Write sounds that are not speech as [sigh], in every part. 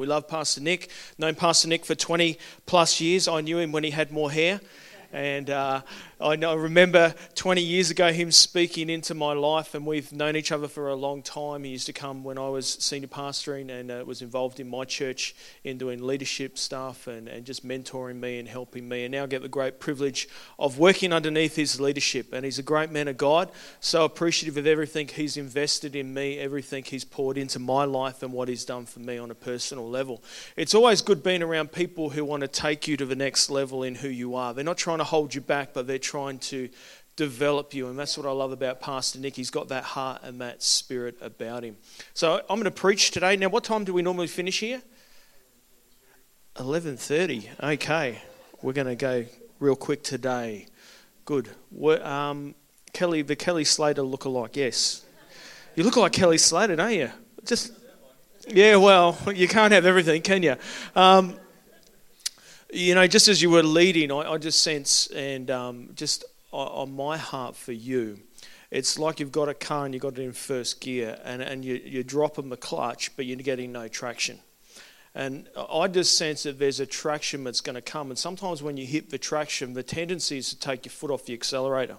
We love Pastor Nick. Known Pastor Nick for 20 plus years. I knew him when he had more hair. And uh, I, know, I remember 20 years ago him speaking into my life, and we've known each other for a long time. He used to come when I was senior pastoring and uh, was involved in my church in doing leadership stuff and, and just mentoring me and helping me. And now I get the great privilege of working underneath his leadership. And he's a great man of God, so appreciative of everything he's invested in me, everything he's poured into my life, and what he's done for me on a personal level. It's always good being around people who want to take you to the next level in who you are. They're not trying to hold you back, but they're trying to develop you. And that's what I love about Pastor Nick. He's got that heart and that spirit about him. So I'm going to preach today. Now, what time do we normally finish here? 11.30. Okay. We're going to go real quick today. Good. Um, Kelly, the Kelly Slater look-alike, yes. You look like Kelly Slater, don't you? Just, yeah, well, you can't have everything, can you? Um, you know, just as you were leading, I, I just sense and um, just on my heart for you, it's like you've got a car and you've got it in first gear and, and you, you're dropping the clutch, but you're getting no traction. And I just sense that there's a traction that's going to come. And sometimes when you hit the traction, the tendency is to take your foot off the accelerator.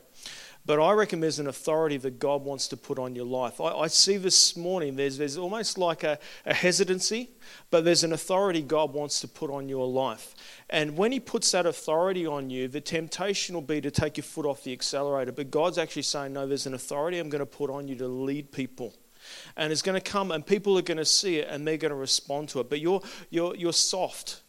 But I reckon there's an authority that God wants to put on your life. I, I see this morning, there's, there's almost like a, a hesitancy, but there's an authority God wants to put on your life. And when He puts that authority on you, the temptation will be to take your foot off the accelerator. But God's actually saying, No, there's an authority I'm going to put on you to lead people and it's going to come and people are going to see it and they're going to respond to it but you're you're you're soft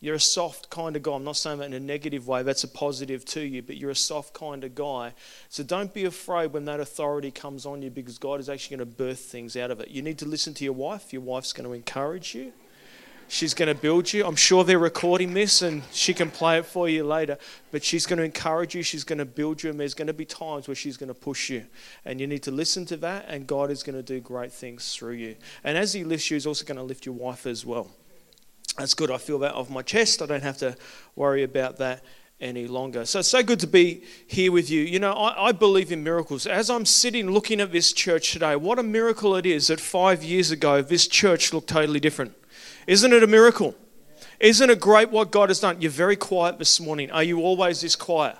you're a soft kind of guy. I'm not saying that in a negative way, that's a positive to you, but you're a soft kind of guy. So don't be afraid when that authority comes on you because God is actually going to birth things out of it. You need to listen to your wife. Your wife's going to encourage you, she's going to build you. I'm sure they're recording this and she can play it for you later, but she's going to encourage you, she's going to build you, and there's going to be times where she's going to push you. And you need to listen to that, and God is going to do great things through you. And as He lifts you, He's also going to lift your wife as well. That's good. I feel that off my chest. I don't have to worry about that any longer. So so good to be here with you. You know, I, I, believe in miracles. As I'm sitting looking at this church today, what a miracle it is that five years ago this church looked totally different. Isn't it a miracle? Isn't it great what God has done? You're very quiet this morning. Are you always this quiet?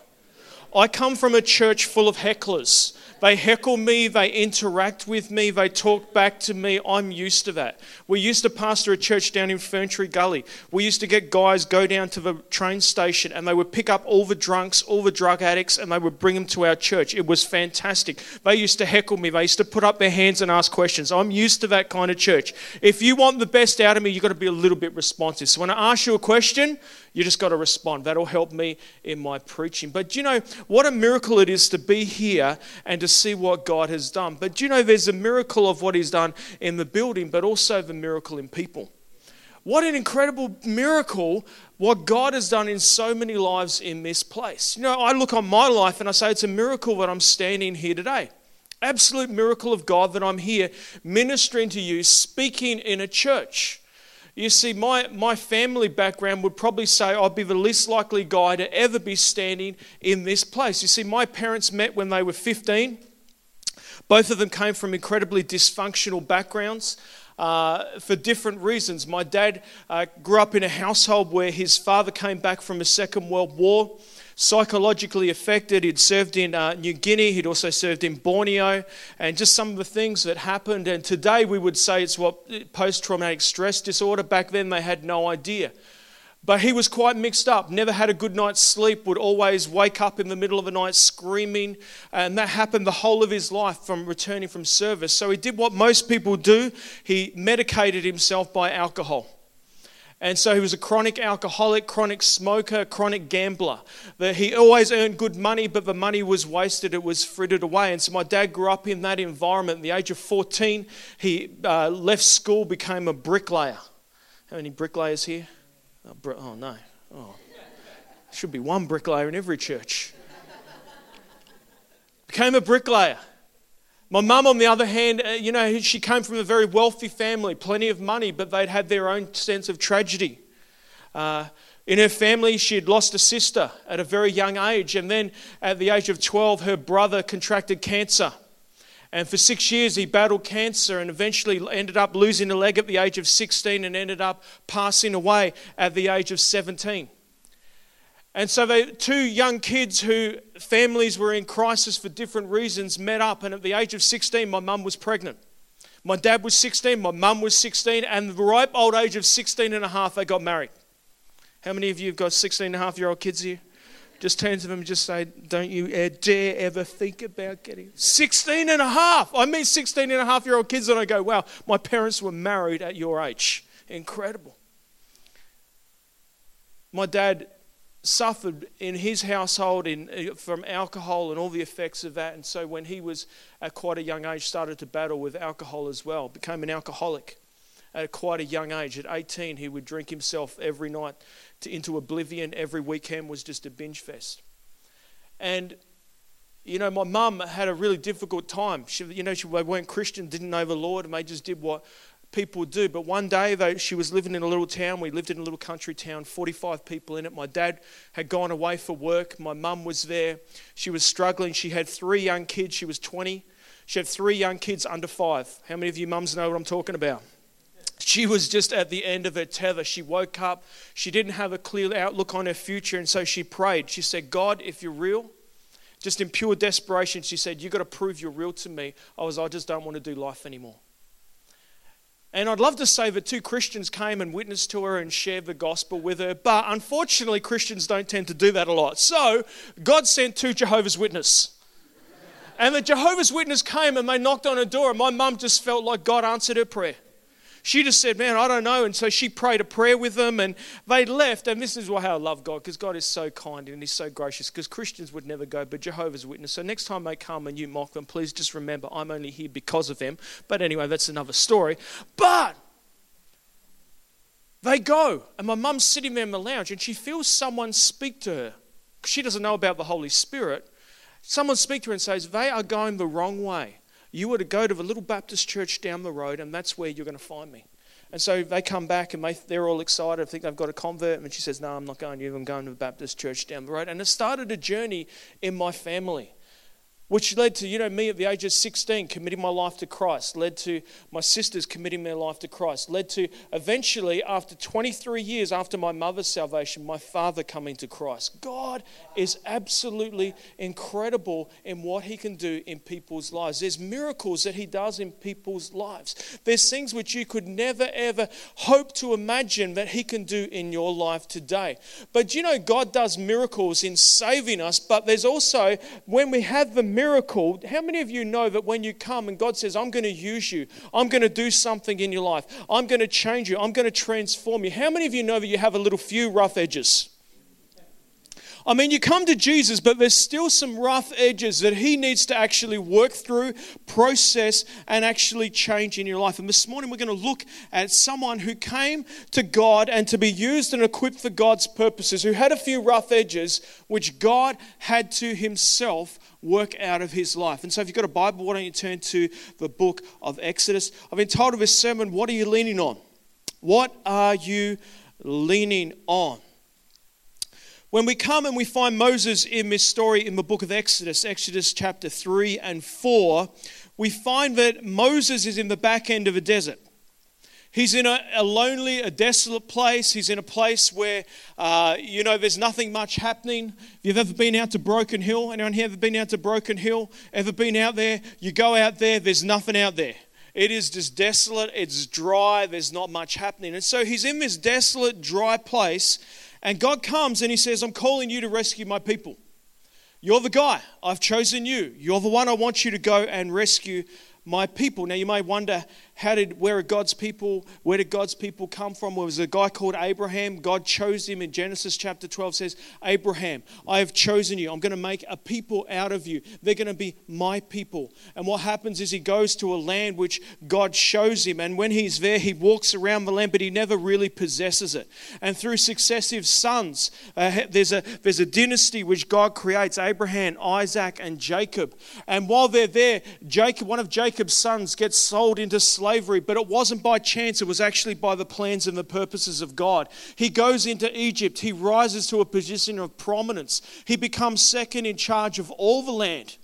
I come from a church full of hecklers. They heckle me, they interact with me, they talk back to me. I'm used to that. We used to pastor a church down in Ferntree Gully. We used to get guys go down to the train station and they would pick up all the drunks, all the drug addicts, and they would bring them to our church. It was fantastic. They used to heckle me, they used to put up their hands and ask questions. I'm used to that kind of church. If you want the best out of me, you've got to be a little bit responsive. So when I ask you a question, you just got to respond. That'll help me in my preaching. But you know what a miracle it is to be here and to see what God has done? But do you know there's a miracle of what He's done in the building, but also the miracle in people. What an incredible miracle what God has done in so many lives in this place. You know, I look on my life and I say it's a miracle that I'm standing here today. Absolute miracle of God that I'm here ministering to you, speaking in a church. You see, my, my family background would probably say I'd be the least likely guy to ever be standing in this place. You see, my parents met when they were 15. Both of them came from incredibly dysfunctional backgrounds. Uh, for different reasons. My dad uh, grew up in a household where his father came back from the Second World War psychologically affected. He'd served in uh, New Guinea, he'd also served in Borneo, and just some of the things that happened. And today we would say it's what post traumatic stress disorder. Back then they had no idea. But he was quite mixed up, never had a good night's sleep, would always wake up in the middle of the night screaming. And that happened the whole of his life from returning from service. So he did what most people do he medicated himself by alcohol. And so he was a chronic alcoholic, chronic smoker, chronic gambler. He always earned good money, but the money was wasted, it was frittered away. And so my dad grew up in that environment. At the age of 14, he uh, left school, became a bricklayer. How many bricklayers here? Oh, br- oh no. Oh. Should be one bricklayer in every church. became a bricklayer. My mum, on the other hand, uh, you know, she came from a very wealthy family, plenty of money, but they'd had their own sense of tragedy. Uh, in her family, she had lost a sister at a very young age, and then at the age of 12, her brother contracted cancer. And for six years, he battled cancer and eventually ended up losing a leg at the age of 16 and ended up passing away at the age of 17. And so, they, two young kids who families were in crisis for different reasons met up. And at the age of 16, my mum was pregnant. My dad was 16, my mum was 16, and the ripe old age of 16 and a half, they got married. How many of you have got 16 and a half year old kids here? Just turn to them and just say, Don't you dare ever think about getting 16 and a half. I mean, 16 and a half year old kids, and I go, Wow, my parents were married at your age. Incredible. My dad suffered in his household in, uh, from alcohol and all the effects of that. And so when he was at quite a young age, started to battle with alcohol as well, became an alcoholic at quite a young age. At 18, he would drink himself every night to, into oblivion. Every weekend was just a binge fest. And, you know, my mum had a really difficult time. She, you know, she, they weren't Christian, didn't know the Lord, and they just did what people do. But one day, though, she was living in a little town. We lived in a little country town, 45 people in it. My dad had gone away for work. My mum was there. She was struggling. She had three young kids. She was 20. She had three young kids under five. How many of you mums know what I'm talking about? She was just at the end of her tether. She woke up. She didn't have a clear outlook on her future. And so she prayed. She said, God, if you're real, just in pure desperation, she said, You've got to prove you're real to me. I was, I just don't want to do life anymore. And I'd love to say that two Christians came and witnessed to her and shared the gospel with her, but unfortunately, Christians don't tend to do that a lot. So God sent two Jehovah's Witnesses. And the Jehovah's Witness came and they knocked on her door, and my mum just felt like God answered her prayer. She just said, Man, I don't know. And so she prayed a prayer with them and they left. And this is why I love God because God is so kind and He's so gracious because Christians would never go, but Jehovah's Witness. So next time they come and you mock them, please just remember I'm only here because of them. But anyway, that's another story. But they go, and my mum's sitting there in the lounge and she feels someone speak to her. She doesn't know about the Holy Spirit. Someone speak to her and says, They are going the wrong way you were to go to the little Baptist church down the road, and that's where you're going to find me. And so they come back and they, they're all excited. I think they've got a convert. And she says, No, I'm not going to you. I'm going to the Baptist church down the road. And it started a journey in my family which led to, you know, me at the age of 16 committing my life to Christ, led to my sisters committing their life to Christ, led to eventually, after 23 years after my mother's salvation, my father coming to Christ. God is absolutely incredible in what He can do in people's lives. There's miracles that He does in people's lives. There's things which you could never, ever hope to imagine that He can do in your life today. But you know, God does miracles in saving us, but there's also, when we have the miracle, how many of you know that when you come and God says, I'm going to use you, I'm going to do something in your life, I'm going to change you, I'm going to transform you? How many of you know that you have a little few rough edges? I mean, you come to Jesus, but there's still some rough edges that He needs to actually work through, process, and actually change in your life. And this morning, we're going to look at someone who came to God and to be used and equipped for God's purposes, who had a few rough edges, which God had to Himself work out of his life. And so, if you've got a Bible, why don't you turn to the book of Exodus? I've of this sermon, What are you leaning on? What are you leaning on? When we come and we find Moses in this story in the book of Exodus, Exodus chapter 3 and 4, we find that Moses is in the back end of a desert. He's in a, a, lonely, a desolate place. He's in a place where, uh, you know, there's nothing much happening. If you've ever been out to Broken Hill, anyone here ever been out to Broken Hill? Ever been out there? You go out there, there's nothing out there. It is just desolate, it's dry, there's not much happening. And so he's in this desolate, dry place, and God comes and he says, I'm calling you to rescue my people. You're the guy. I've chosen you. You're the one I want you to go and rescue my people. Now you may wonder how did where are God's people? Where did God's people come from? Well, there was a guy called Abraham. God chose him in Genesis chapter 12 says, Abraham, I have chosen you. I'm going to make a people out of you. They're going to be my people. And what happens is he goes to a land which God shows him. And when he's there, he walks around the land, but he never really possesses it. And through successive sons, uh, there's, a, there's a dynasty which God creates Abraham, Isaac, and Jacob. And while they're there, Jacob, one of Jacob's sons gets sold into slavery slavery, but it wasn't by chance, it was actually by the plans and the purposes of God. He goes into Egypt, he rises to a position of prominence, he becomes second in charge of all the land.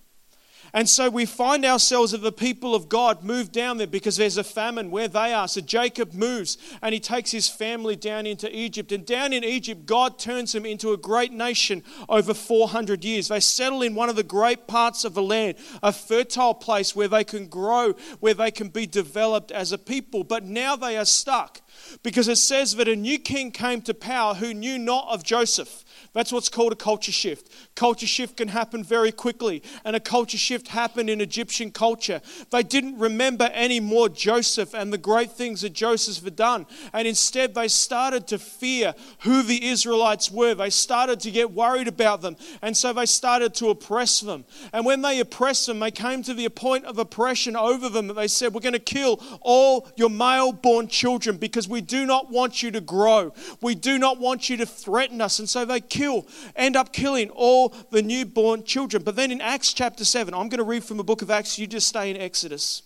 And so we find ourselves as the people of God move down there because there's a famine where they are. So Jacob moves and he takes his family down into Egypt. And down in Egypt, God turns them into a great nation over 400 years. They settle in one of the great parts of the land, a fertile place where they can grow, where they can be developed as a people. But now they are stuck because it says that a new king came to power who knew not of Joseph. That's what's called a culture shift. Culture shift can happen very quickly, and a culture shift happened in Egyptian culture. They didn't remember anymore Joseph and the great things that Joseph had done, and instead they started to fear who the Israelites were. They started to get worried about them, and so they started to oppress them. And when they oppressed them, they came to the point of oppression over them that they said, We're going to kill all your male born children because we do not want you to grow. We do not want you to threaten us. And so they killed kill, end up killing all the newborn children. But then in Acts chapter 7, I'm going to read from the book of Acts, you just stay in Exodus.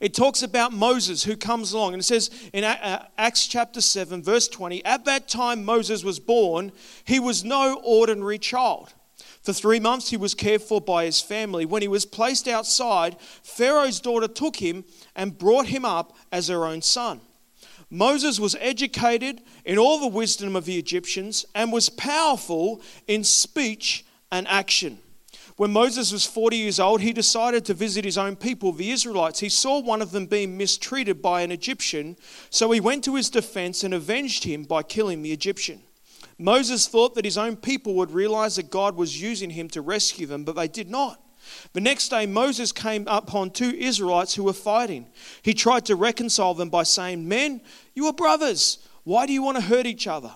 It talks about Moses who comes along, and it says in uh, uh, Acts chapter 7, verse 20 At that time Moses was born, he was no ordinary child. For three months he was cared for by his family. When he was placed outside, Pharaoh's daughter took him and brought him up as her own son. Moses was educated in all the wisdom of the Egyptians and was powerful in speech and action. When Moses was 40 years old, he decided to visit his own people, the Israelites. He saw one of them being mistreated by an Egyptian, so he went to his defense and avenged him by killing the Egyptian. Moses thought that his own people would realize that God was using him to rescue them, but they did not. The next day, Moses came upon two Israelites who were fighting. He tried to reconcile them by saying, Men, you are brothers. Why do you want to hurt each other?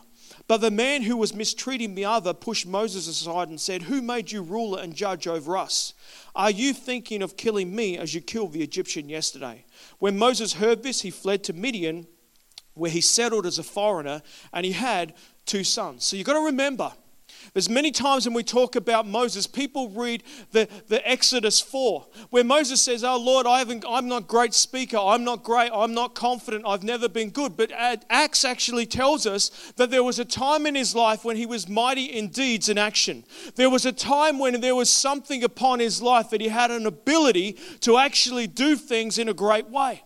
But the man who was mistreating the other pushed Moses aside and said, Who made you ruler and judge over us? Are you thinking of killing me as you killed the Egyptian yesterday? When Moses heard this, he fled to Midian, where he settled as a foreigner, and he had two sons. So you've got to remember, there's many times when we talk about Moses, people read the, the Exodus 4, where Moses says, Oh Lord, I haven't, I'm not great speaker, I'm not great, I'm not confident, I've never been good. But Acts actually tells us that there was a time in his life when he was mighty in deeds and action. There was a time when there was something upon his life that he had an ability to actually do things in a great way.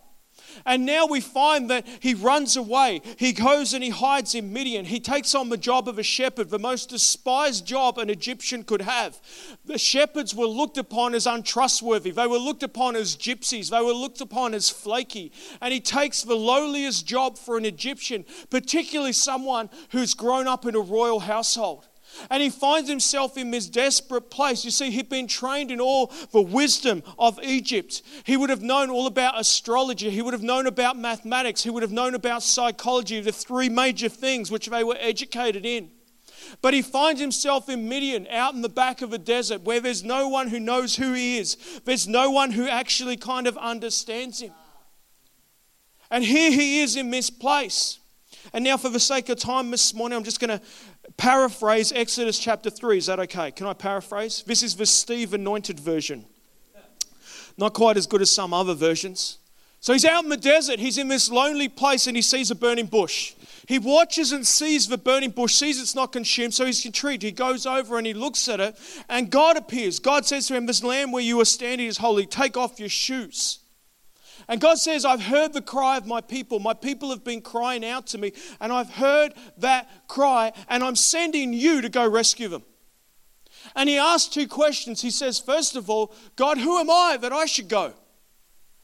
And now we find that he runs away. He goes and he hides in Midian. He takes on the job of a shepherd, the most despised job an Egyptian could have. The shepherds were looked upon as untrustworthy, they were looked upon as gypsies, they were looked upon as flaky. And he takes the lowliest job for an Egyptian, particularly someone who's grown up in a royal household. And he finds himself in this desperate place. You see, he'd been trained in all the wisdom of Egypt. He would have known all about astrology. He would have known about mathematics. He would have known about psychology, the three major things which they were educated in. But he finds himself in Midian, out in the back of a desert, where there's no one who knows who he is. There's no one who actually kind of understands him. And here he is in this place. And now, for the sake of time this morning, I'm just going to paraphrase Exodus chapter 3. Is that okay? Can I paraphrase? This is the Steve anointed version. Not quite as good as some other versions. So he's out in the desert. He's in this lonely place and he sees a burning bush. He watches and sees the burning bush, sees it's not consumed, so he's intrigued. He goes over and he looks at it, and God appears. God says to him, This land where you are standing is holy. Take off your shoes. And God says, I've heard the cry of my people. My people have been crying out to me, and I've heard that cry, and I'm sending you to go rescue them. And he asks two questions. He says, First of all, God, who am I that I should go?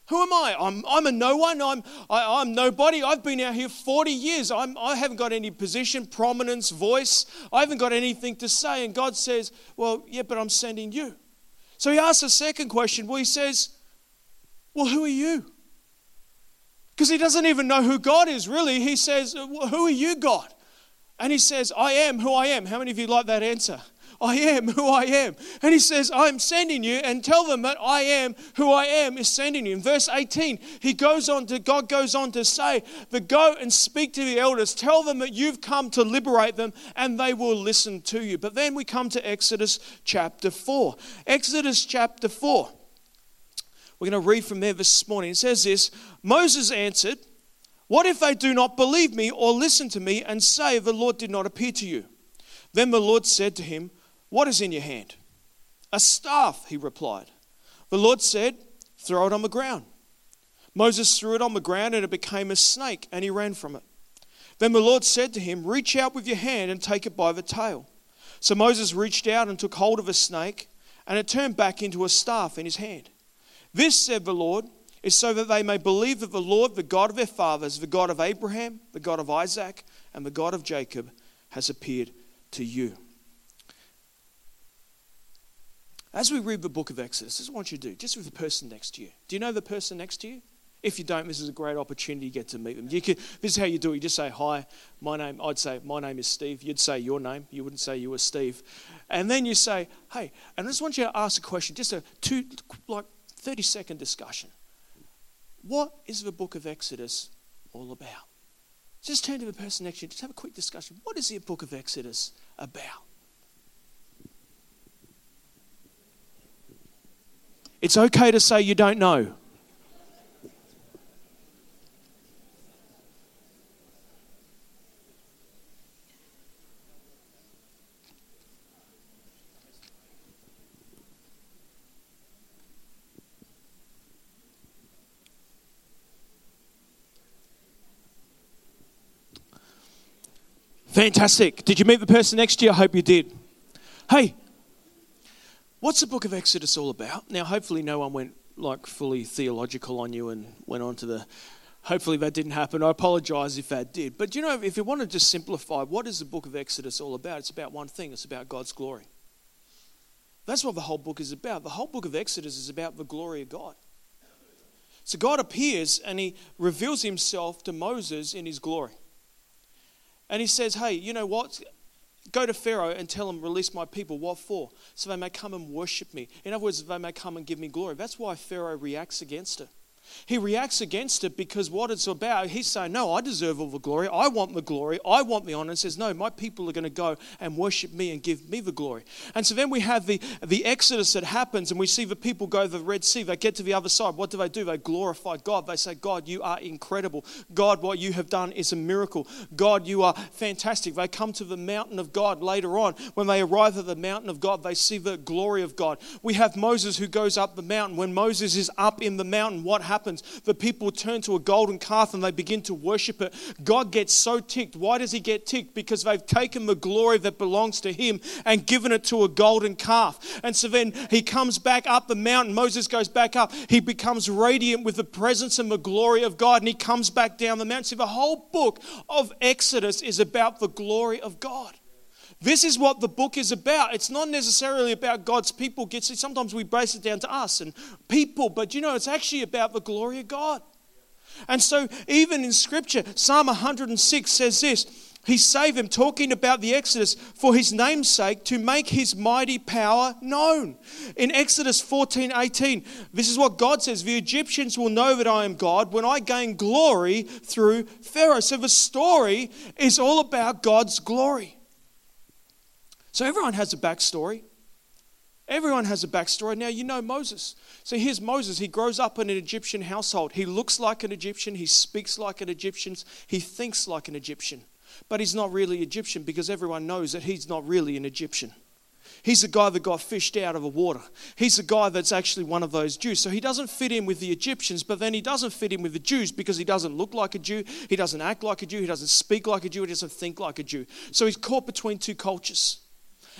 Who am I? I'm, I'm a no one. I'm, I, am nobody. I've been out here 40 years. I'm, I haven't got any position, prominence, voice. I haven't got anything to say. And God says, Well, yeah, but I'm sending you. So he asks a second question. Well, he says, well, who are you? Because he doesn't even know who God is, really. He says, well, Who are you, God? And he says, I am who I am. How many of you like that answer? I am who I am. And he says, I'm sending you, and tell them that I am who I am is sending you. In verse 18, he goes on to, God goes on to say, the go and speak to the elders, tell them that you've come to liberate them, and they will listen to you. But then we come to Exodus chapter 4. Exodus chapter 4. We're going to read from there this morning. It says this Moses answered, What if they do not believe me or listen to me and say, The Lord did not appear to you? Then the Lord said to him, What is in your hand? A staff, he replied. The Lord said, Throw it on the ground. Moses threw it on the ground and it became a snake, and he ran from it. Then the Lord said to him, Reach out with your hand and take it by the tail. So Moses reached out and took hold of a snake, and it turned back into a staff in his hand. This, said the Lord, is so that they may believe that the Lord, the God of their fathers, the God of Abraham, the God of Isaac, and the God of Jacob, has appeared to you. As we read the book of Exodus, this is what you do, just with the person next to you. Do you know the person next to you? If you don't, this is a great opportunity to get to meet them. This is how you do it. You just say, Hi, my name, I'd say, My name is Steve. You'd say your name. You wouldn't say you were Steve. And then you say, Hey, and I just want you to ask a question, just a two, like 30 second discussion. What is the book of Exodus all about? Just turn to the person next to you, just have a quick discussion. What is the book of Exodus about? It's okay to say you don't know. Fantastic. Did you meet the person next to you? I hope you did. Hey, what's the book of Exodus all about? Now, hopefully, no one went like fully theological on you and went on to the. Hopefully, that didn't happen. I apologize if that did. But you know, if you want to just simplify, what is the book of Exodus all about? It's about one thing it's about God's glory. That's what the whole book is about. The whole book of Exodus is about the glory of God. So God appears and he reveals himself to Moses in his glory. And he says, Hey, you know what? Go to Pharaoh and tell him, release my people. What for? So they may come and worship me. In other words, they may come and give me glory. That's why Pharaoh reacts against it. He reacts against it because what it's about, he's saying, No, I deserve all the glory. I want the glory. I want the honor. And says, No, my people are going to go and worship me and give me the glory. And so then we have the, the exodus that happens, and we see the people go the Red Sea. They get to the other side. What do they do? They glorify God. They say, God, you are incredible. God, what you have done is a miracle. God, you are fantastic. They come to the mountain of God later on. When they arrive at the mountain of God, they see the glory of God. We have Moses who goes up the mountain. When Moses is up in the mountain, what happens? the people turn to a golden calf and they begin to worship it. God gets so ticked. Why does he get ticked? Because they've taken the glory that belongs to him and given it to a golden calf. And so then he comes back up the mountain. Moses goes back up. He becomes radiant with the presence and the glory of God. And he comes back down the mountain. See, the whole book of Exodus is about the glory of God. This is what the book is about. It's not necessarily about God's people. Sometimes we brace it down to us and people, but you know, it's actually about the glory of God. And so, even in Scripture, Psalm 106 says this He saved him, talking about the Exodus, for his name's sake, to make his mighty power known. In Exodus 14 18, this is what God says The Egyptians will know that I am God when I gain glory through Pharaoh. So, the story is all about God's glory. So everyone has a backstory. Everyone has a backstory. Now, you know Moses. So here's Moses. He grows up in an Egyptian household. He looks like an Egyptian. He speaks like an Egyptian. He thinks like an Egyptian. But he's not really Egyptian because everyone knows that he's not really an Egyptian. He's the guy that got fished out of the water. He's the guy that's actually one of those Jews. So he doesn't fit in with the Egyptians, but then he doesn't fit in with the Jews because he doesn't look like a Jew, he doesn't act like a Jew, he doesn't speak like a Jew, he doesn't think like a Jew. So he's caught between two cultures.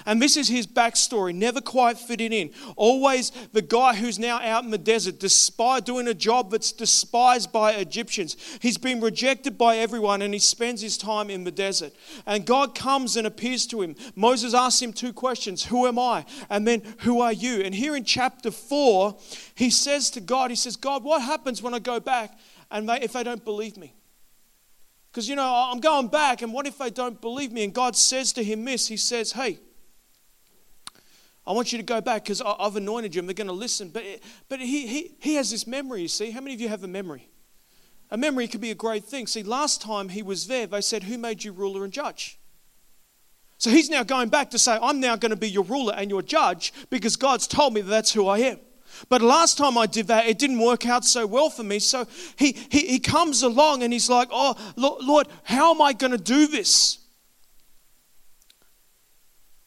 And this is his backstory, never quite fitting in. Always the guy who's now out in the desert, despite doing a job that's despised by Egyptians. He's been rejected by everyone and he spends his time in the desert. And God comes and appears to him. Moses asks him two questions Who am I? And then, Who are you? And here in chapter 4, he says to God, He says, God, what happens when I go back and they, if they don't believe me? Because, you know, I'm going back, and what if they don't believe me? And God says to him this He says, Hey, I want you to go back because I've anointed you and they're going to listen. But, but he, he, he has this memory, you see. How many of you have a memory? A memory could be a great thing. See, last time he was there, they said, Who made you ruler and judge? So he's now going back to say, I'm now going to be your ruler and your judge because God's told me that that's who I am. But last time I did that, it didn't work out so well for me. So he, he, he comes along and he's like, Oh, Lord, how am I going to do this?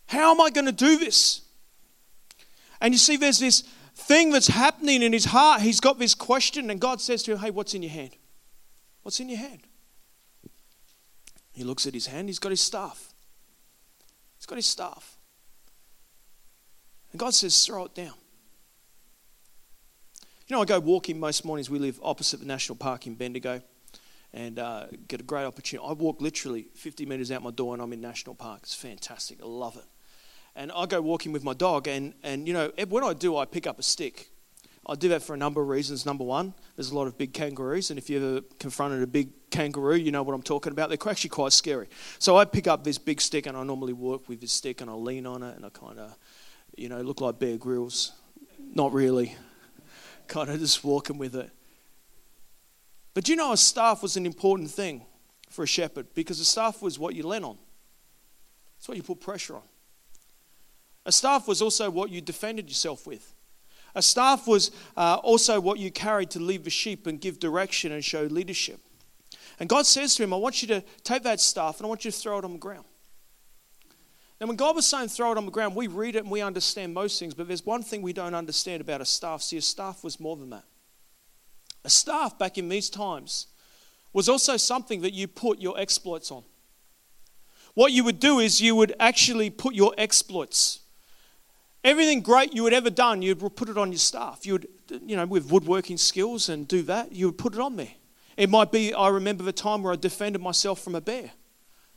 How am I going to do this? And you see, there's this thing that's happening in his heart. He's got this question, and God says to him, Hey, what's in your hand? What's in your hand? He looks at his hand, he's got his staff. He's got his staff. And God says, Throw it down. You know, I go walking most mornings. We live opposite the National Park in Bendigo and uh, get a great opportunity. I walk literally 50 metres out my door and I'm in National Park. It's fantastic. I love it. And I go walking with my dog, and, and you know, when I do, I pick up a stick. I do that for a number of reasons. Number one, there's a lot of big kangaroos, and if you ever confronted a big kangaroo, you know what I'm talking about. They're actually quite scary. So I pick up this big stick, and I normally walk with this stick, and I lean on it, and I kind of, you know, look like Bear Grylls. Not really. [laughs] kind of just walking with it. But you know, a staff was an important thing for a shepherd because a staff was what you lean on. It's what you put pressure on. A staff was also what you defended yourself with. A staff was uh, also what you carried to lead the sheep and give direction and show leadership. And God says to him, I want you to take that staff and I want you to throw it on the ground. Now, when God was saying throw it on the ground, we read it and we understand most things, but there's one thing we don't understand about a staff. See, a staff was more than that. A staff back in these times was also something that you put your exploits on. What you would do is you would actually put your exploits. Everything great you had ever done, you'd put it on your staff. You would, you know, with woodworking skills and do that, you would put it on there. It might be, I remember the time where I defended myself from a bear.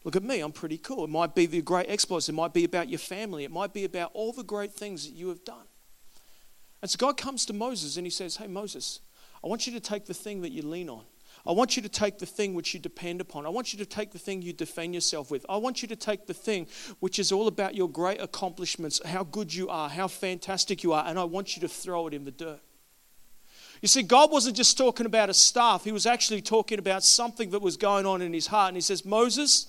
Look at me, I'm pretty cool. It might be the great exploits. It might be about your family. It might be about all the great things that you have done. And so God comes to Moses and he says, Hey, Moses, I want you to take the thing that you lean on. I want you to take the thing which you depend upon. I want you to take the thing you defend yourself with. I want you to take the thing which is all about your great accomplishments, how good you are, how fantastic you are, and I want you to throw it in the dirt. You see, God wasn't just talking about a staff, He was actually talking about something that was going on in His heart. And He says, Moses,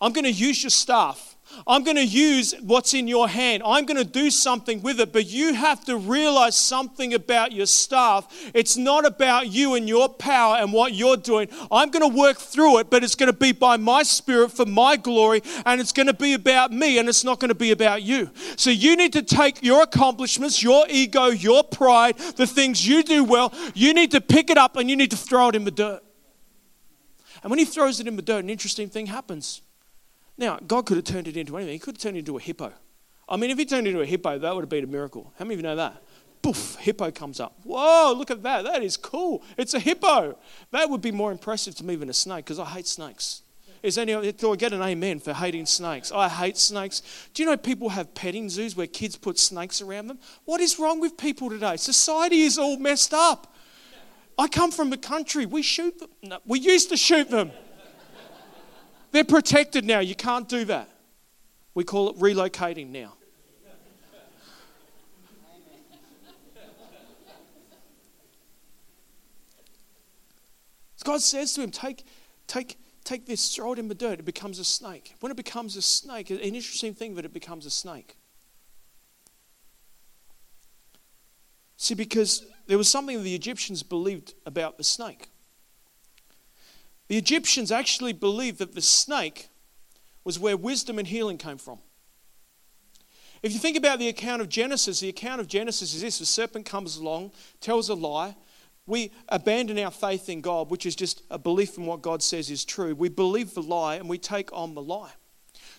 I'm going to use your staff. I'm going to use what's in your hand. I'm going to do something with it. But you have to realize something about your staff. It's not about you and your power and what you're doing. I'm going to work through it, but it's going to be by my spirit for my glory, and it's going to be about me, and it's not going to be about you. So you need to take your accomplishments, your ego, your pride, the things you do well, you need to pick it up and you need to throw it in the dirt. And when he throws it in the dirt, an interesting thing happens. Now, God could have turned it into anything. He could have turned it into a hippo. I mean, if he turned it into a hippo, that would have been a miracle. How many of you know that? Poof, hippo comes up. Whoa, look at that. That is cool. It's a hippo. That would be more impressive to me than a snake because I hate snakes. Is any do I get an amen for hating snakes? I hate snakes. Do you know people have petting zoos where kids put snakes around them? What is wrong with people today? Society is all messed up. I come from the country. We shoot them. No, we used to shoot them. They're protected now. You can't do that. We call it relocating now. God says to him, take, take, take this, throw it in the dirt. It becomes a snake. When it becomes a snake, an interesting thing that it becomes a snake. See, because there was something the Egyptians believed about the snake. The Egyptians actually believed that the snake was where wisdom and healing came from. If you think about the account of Genesis, the account of Genesis is this the serpent comes along, tells a lie. We abandon our faith in God, which is just a belief in what God says is true. We believe the lie and we take on the lie.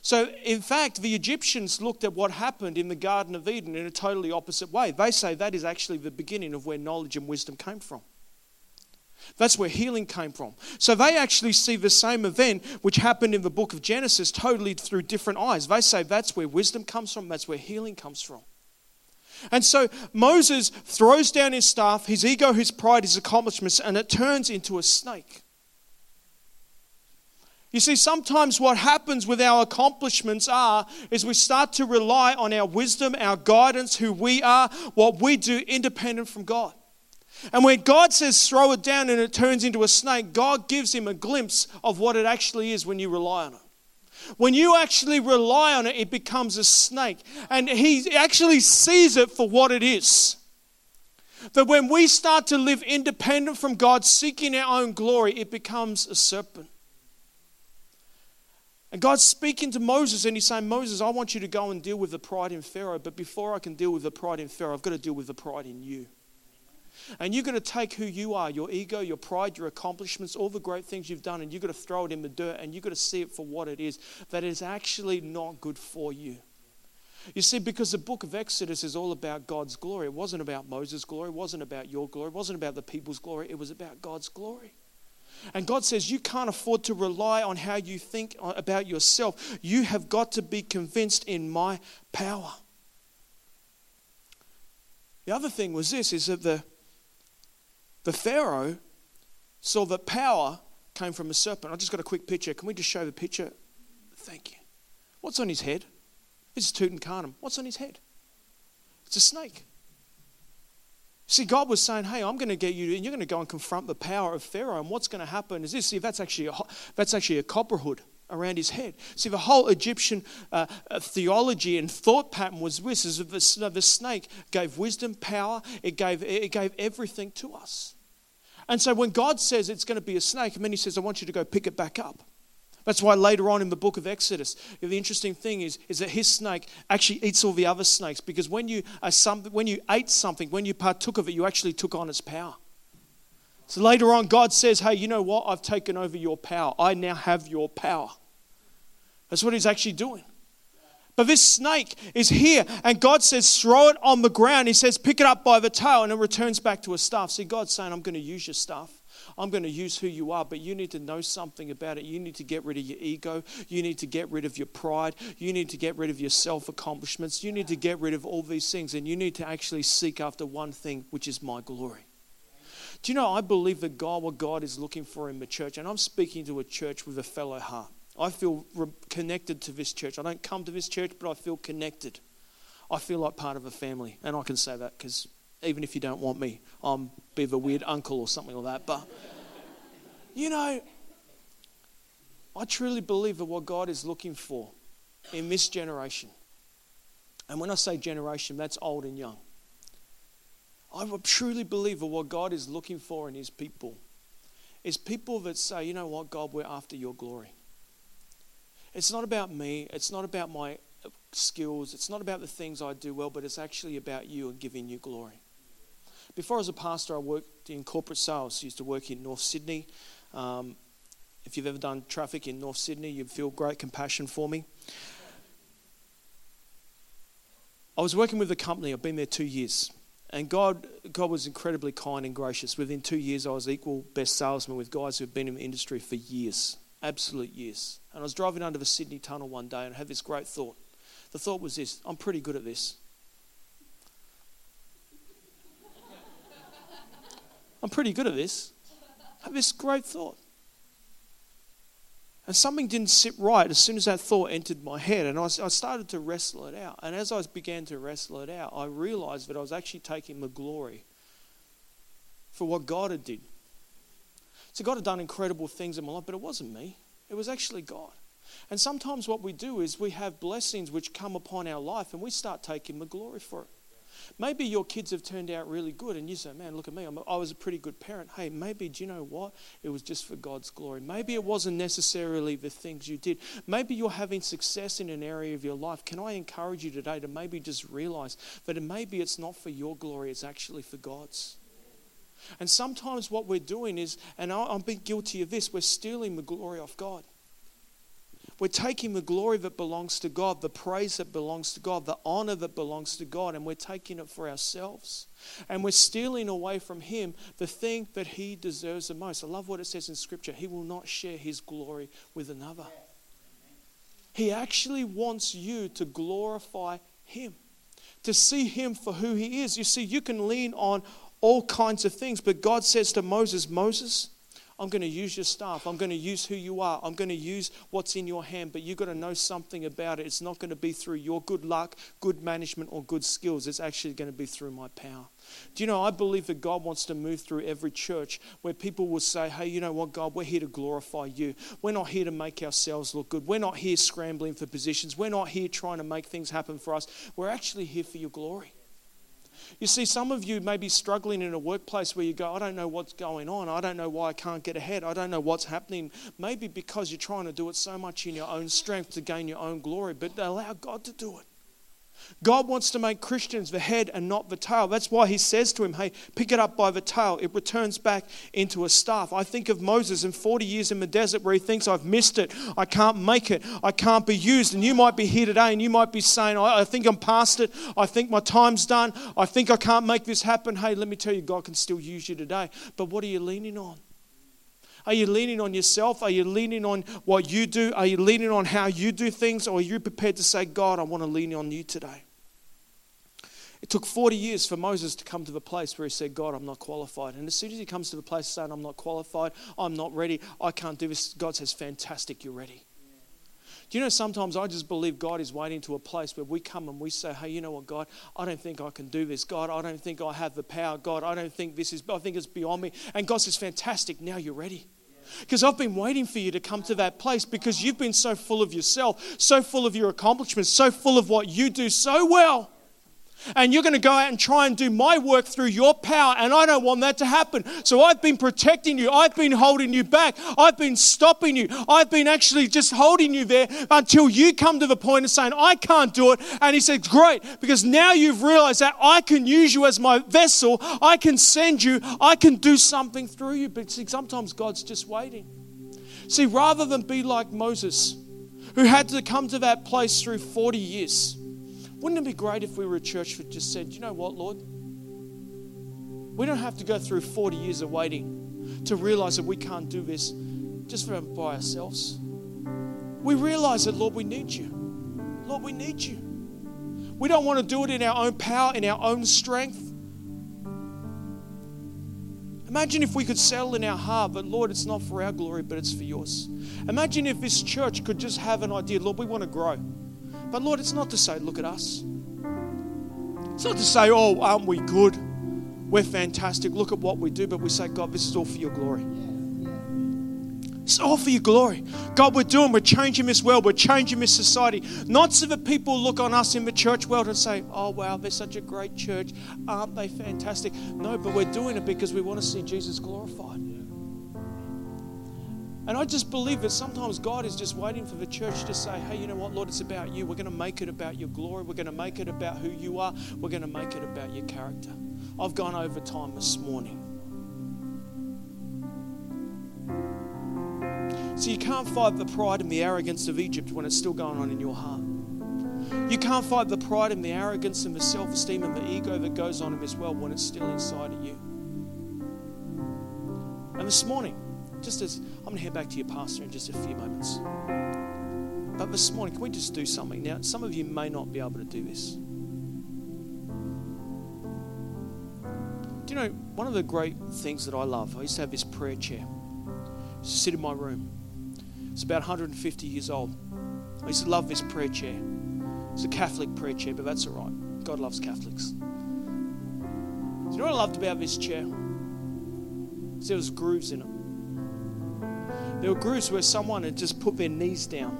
So, in fact, the Egyptians looked at what happened in the Garden of Eden in a totally opposite way. They say that is actually the beginning of where knowledge and wisdom came from. That's where healing came from. So they actually see the same event which happened in the book of Genesis totally through different eyes. They say that's where wisdom comes from, that's where healing comes from. And so Moses throws down his staff, his ego, his pride, his accomplishments, and it turns into a snake. You see, sometimes what happens with our accomplishments are is we start to rely on our wisdom, our guidance, who we are, what we do independent from God. And when God says throw it down and it turns into a snake, God gives him a glimpse of what it actually is when you rely on it. When you actually rely on it, it becomes a snake. And he actually sees it for what it is. That when we start to live independent from God, seeking our own glory, it becomes a serpent. And God's speaking to Moses and he's saying, Moses, I want you to go and deal with the pride in Pharaoh, but before I can deal with the pride in Pharaoh, I've got to deal with the pride in you. And you've got to take who you are, your ego, your pride, your accomplishments, all the great things you've done, and you've got to throw it in the dirt and you've got to see it for what it is, that is actually not good for you. You see, because the book of Exodus is all about God's glory. It wasn't about Moses' glory, it wasn't about your glory, it wasn't about the people's glory, it was about God's glory. And God says, You can't afford to rely on how you think uh, about yourself. You have got to be convinced in my power. The other thing was this is that the, the Pharaoh saw that power came from a serpent. I just got a quick picture. Can we just show the picture? Thank you. What's on his head? It's Tutankhamun. What's on his head? It's a snake. See, God was saying, "Hey, I'm going to get you, and you're going to go and confront the power of Pharaoh. And what's going to happen is this: see, that's actually a, that's actually a copper hood around his head. See, the whole Egyptian uh, uh theology and thought pattern was this: is the, the snake gave wisdom, power. It gave it gave everything to us. And so when God says it's going to be a snake, and then He says, "I want you to go pick it back up." That's why later on in the book of Exodus, the interesting thing is, is that his snake actually eats all the other snakes because when you, are some, when you ate something, when you partook of it, you actually took on its power. So later on, God says, Hey, you know what? I've taken over your power. I now have your power. That's what he's actually doing. But this snake is here, and God says, Throw it on the ground. He says, Pick it up by the tail, and it returns back to a staff. See, God's saying, I'm going to use your staff. I'm going to use who you are, but you need to know something about it. You need to get rid of your ego. You need to get rid of your pride. You need to get rid of your self accomplishments. You need to get rid of all these things, and you need to actually seek after one thing, which is my glory. Do you know, I believe that God, what God is looking for in the church, and I'm speaking to a church with a fellow heart. I feel re- connected to this church. I don't come to this church, but I feel connected. I feel like part of a family, and I can say that because even if you don't want me, I'm bit of a weird uncle or something like that. But, you know, I truly believe that what God is looking for in this generation, and when I say generation, that's old and young. I truly believe that what God is looking for in His people is people that say, you know what, God, we're after your glory. It's not about me, it's not about my skills, it's not about the things I do well, but it's actually about you and giving you glory. Before I was a pastor, I worked in corporate sales. I used to work in North Sydney. Um, if you've ever done traffic in North Sydney, you'd feel great compassion for me. I was working with a company. I've been there two years. And God, God was incredibly kind and gracious. Within two years, I was equal best salesman with guys who've been in the industry for years, absolute years. And I was driving under the Sydney Tunnel one day and I had this great thought. The thought was this I'm pretty good at this. [laughs] I'm pretty good at this. I have this great thought. And something didn't sit right as soon as that thought entered my head. And I, I started to wrestle it out. And as I began to wrestle it out, I realized that I was actually taking the glory for what God had did. So God had done incredible things in my life, but it wasn't me. It was actually God. And sometimes what we do is we have blessings which come upon our life and we start taking the glory for it. Maybe your kids have turned out really good and you say, man, look at me. I was a pretty good parent. Hey, maybe, do you know what? It was just for God's glory. Maybe it wasn't necessarily the things you did. Maybe you're having success in an area of your life. Can I encourage you today to maybe just realize that maybe it's not for your glory, it's actually for God's. And sometimes what we're doing is, and I'm being guilty of this, we're stealing the glory of God. We're taking the glory that belongs to God, the praise that belongs to God, the honor that belongs to God, and we're taking it for ourselves. And we're stealing away from Him the thing that He deserves the most. I love what it says in Scripture He will not share His glory with another. He actually wants you to glorify Him, to see Him for who He is. You see, you can lean on all kinds of things, but God says to Moses, Moses, I'm going to use your staff. I'm going to use who you are. I'm going to use what's in your hand, but you've got to know something about it. It's not going to be through your good luck, good management, or good skills. It's actually going to be through my power. Do you know, I believe that God wants to move through every church where people will say, hey, you know what, God, we're here to glorify you. We're not here to make ourselves look good. We're not here scrambling for positions. We're not here trying to make things happen for us. We're actually here for your glory. You see, some of you may be struggling in a workplace where you go, I don't know what's going on. I don't know why I can't get ahead. I don't know what's happening. Maybe because you're trying to do it so much in your own strength to gain your own glory, but allow God to do it. God wants to make Christians the head and not the tail. That's why he says to him, Hey, pick it up by the tail. It returns back into a staff. I think of Moses in 40 years in the desert where he thinks, I've missed it. I can't make it. I can't be used. And you might be here today and you might be saying, I, I think I'm past it. I think my time's done. I think I can't make this happen. Hey, let me tell you, God can still use you today. But what are you leaning on? Are you leaning on yourself? Are you leaning on what you do? Are you leaning on how you do things? Or are you prepared to say, God, I want to lean on you today? It took 40 years for Moses to come to the place where he said, God, I'm not qualified. And as soon as he comes to the place saying, I'm not qualified, I'm not ready, I can't do this, God says, Fantastic, you're ready. Do you know sometimes I just believe God is waiting to a place where we come and we say, Hey, you know what, God, I don't think I can do this. God, I don't think I have the power. God, I don't think this is, I think it's beyond me. And God says, Fantastic, now you're ready. Because I've been waiting for you to come to that place because you've been so full of yourself, so full of your accomplishments, so full of what you do so well and you're going to go out and try and do my work through your power, and I don't want that to happen. So I've been protecting you, I've been holding you back, I've been stopping you, I've been actually just holding you there until you come to the point of saying, I can't do it. And he said, Great, because now you've realized that I can use you as my vessel, I can send you, I can do something through you. But see, sometimes God's just waiting. See, rather than be like Moses, who had to come to that place through 40 years wouldn't it be great if we were a church that just said, you know what, Lord? We don't have to go through 40 years of waiting to realize that we can't do this just by ourselves. We realize that, Lord, we need you. Lord, we need you. We don't want to do it in our own power, in our own strength. Imagine if we could settle in our heart that, Lord, it's not for our glory, but it's for yours. Imagine if this church could just have an idea, Lord, we want to grow. But Lord, it's not to say, look at us. It's not to say, oh, aren't we good? We're fantastic. Look at what we do. But we say, God, this is all for your glory. It's all for your glory. God, we're doing, we're changing this world, we're changing this society. Not so that people look on us in the church world and say, oh, wow, they're such a great church. Aren't they fantastic? No, but we're doing it because we want to see Jesus glorified. And I just believe that sometimes God is just waiting for the church to say, hey, you know what, Lord, it's about you. We're going to make it about your glory. We're going to make it about who you are. We're going to make it about your character. I've gone over time this morning. So you can't fight the pride and the arrogance of Egypt when it's still going on in your heart. You can't fight the pride and the arrogance and the self esteem and the ego that goes on in this world when it's still inside of you. And this morning, just as I'm going to head back to your pastor in just a few moments. But this morning, can we just do something? Now, some of you may not be able to do this. Do you know, one of the great things that I love, I used to have this prayer chair. I used to sit in my room. It's about 150 years old. I used to love this prayer chair. It's a Catholic prayer chair, but that's all right. God loves Catholics. Do you know what I loved about this chair? There was grooves in it. There were groups where someone had just put their knees down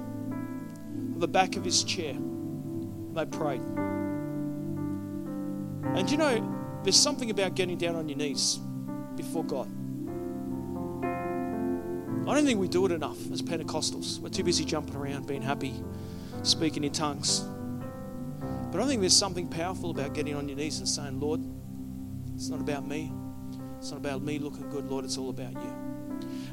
on the back of his chair. They prayed. And you know, there's something about getting down on your knees before God. I don't think we do it enough as Pentecostals. We're too busy jumping around, being happy, speaking in tongues. But I think there's something powerful about getting on your knees and saying, Lord, it's not about me. It's not about me looking good, Lord, it's all about you.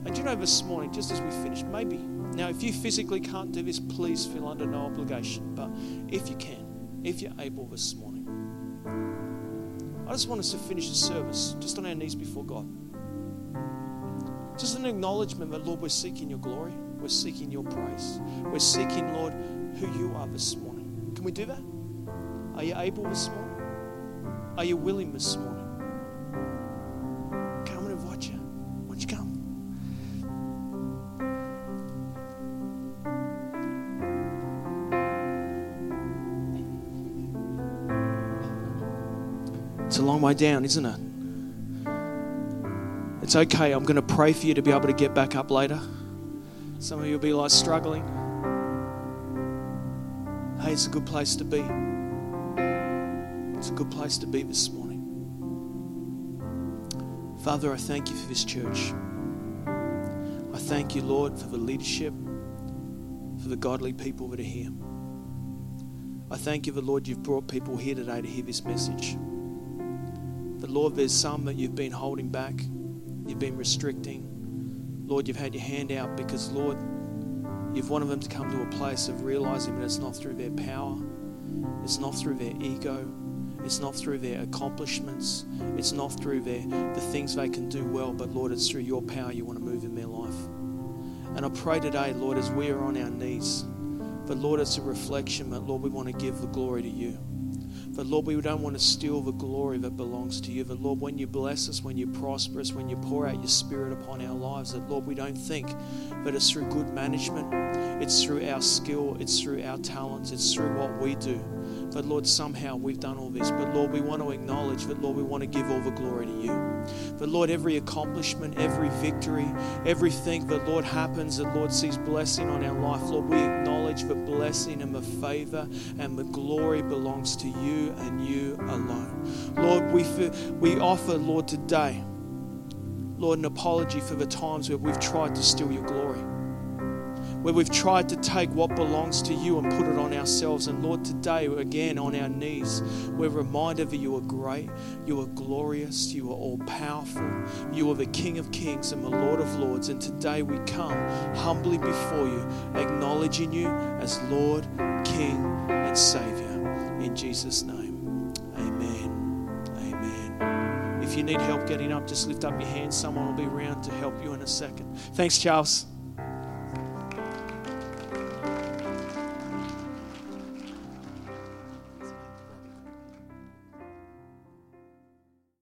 And you know, this morning, just as we finish, maybe, now if you physically can't do this, please feel under no obligation. But if you can, if you're able this morning, I just want us to finish the service just on our knees before God. Just an acknowledgement that, Lord, we're seeking your glory. We're seeking your praise. We're seeking, Lord, who you are this morning. Can we do that? Are you able this morning? Are you willing this morning? A long way down, isn't it? It's okay. I'm going to pray for you to be able to get back up later. Some of you will be like struggling. Hey, it's a good place to be. It's a good place to be this morning. Father, I thank you for this church. I thank you, Lord, for the leadership, for the godly people that are here. I thank you, the Lord, you've brought people here today to hear this message. But Lord, there's some that you've been holding back, you've been restricting. Lord, you've had your hand out because, Lord, you've wanted them to come to a place of realizing that it's not through their power, it's not through their ego, it's not through their accomplishments, it's not through their the things they can do well, but Lord, it's through your power you want to move in their life. And I pray today, Lord, as we are on our knees, but Lord, it's a reflection that, Lord, we want to give the glory to you. But Lord, we don't want to steal the glory that belongs to you. But Lord, when you bless us, when you prosper us, when you pour out your spirit upon our lives, that Lord, we don't think that it's through good management, it's through our skill, it's through our talents, it's through what we do. But Lord, somehow we've done all this. But Lord, we want to acknowledge that, Lord, we want to give all the glory to you. But Lord, every accomplishment, every victory, everything that, Lord, happens, that, Lord, sees blessing on our life, Lord, we acknowledge the blessing and the favor and the glory belongs to you and you alone. Lord, we, we offer, Lord, today, Lord, an apology for the times where we've tried to steal your glory where we've tried to take what belongs to you and put it on ourselves. And Lord, today, again, on our knees, we're reminded that you are great, you are glorious, you are all powerful, you are the King of kings and the Lord of lords. And today we come humbly before you, acknowledging you as Lord, King, and Savior. In Jesus' name, amen. Amen. If you need help getting up, just lift up your hand. Someone will be around to help you in a second. Thanks, Charles.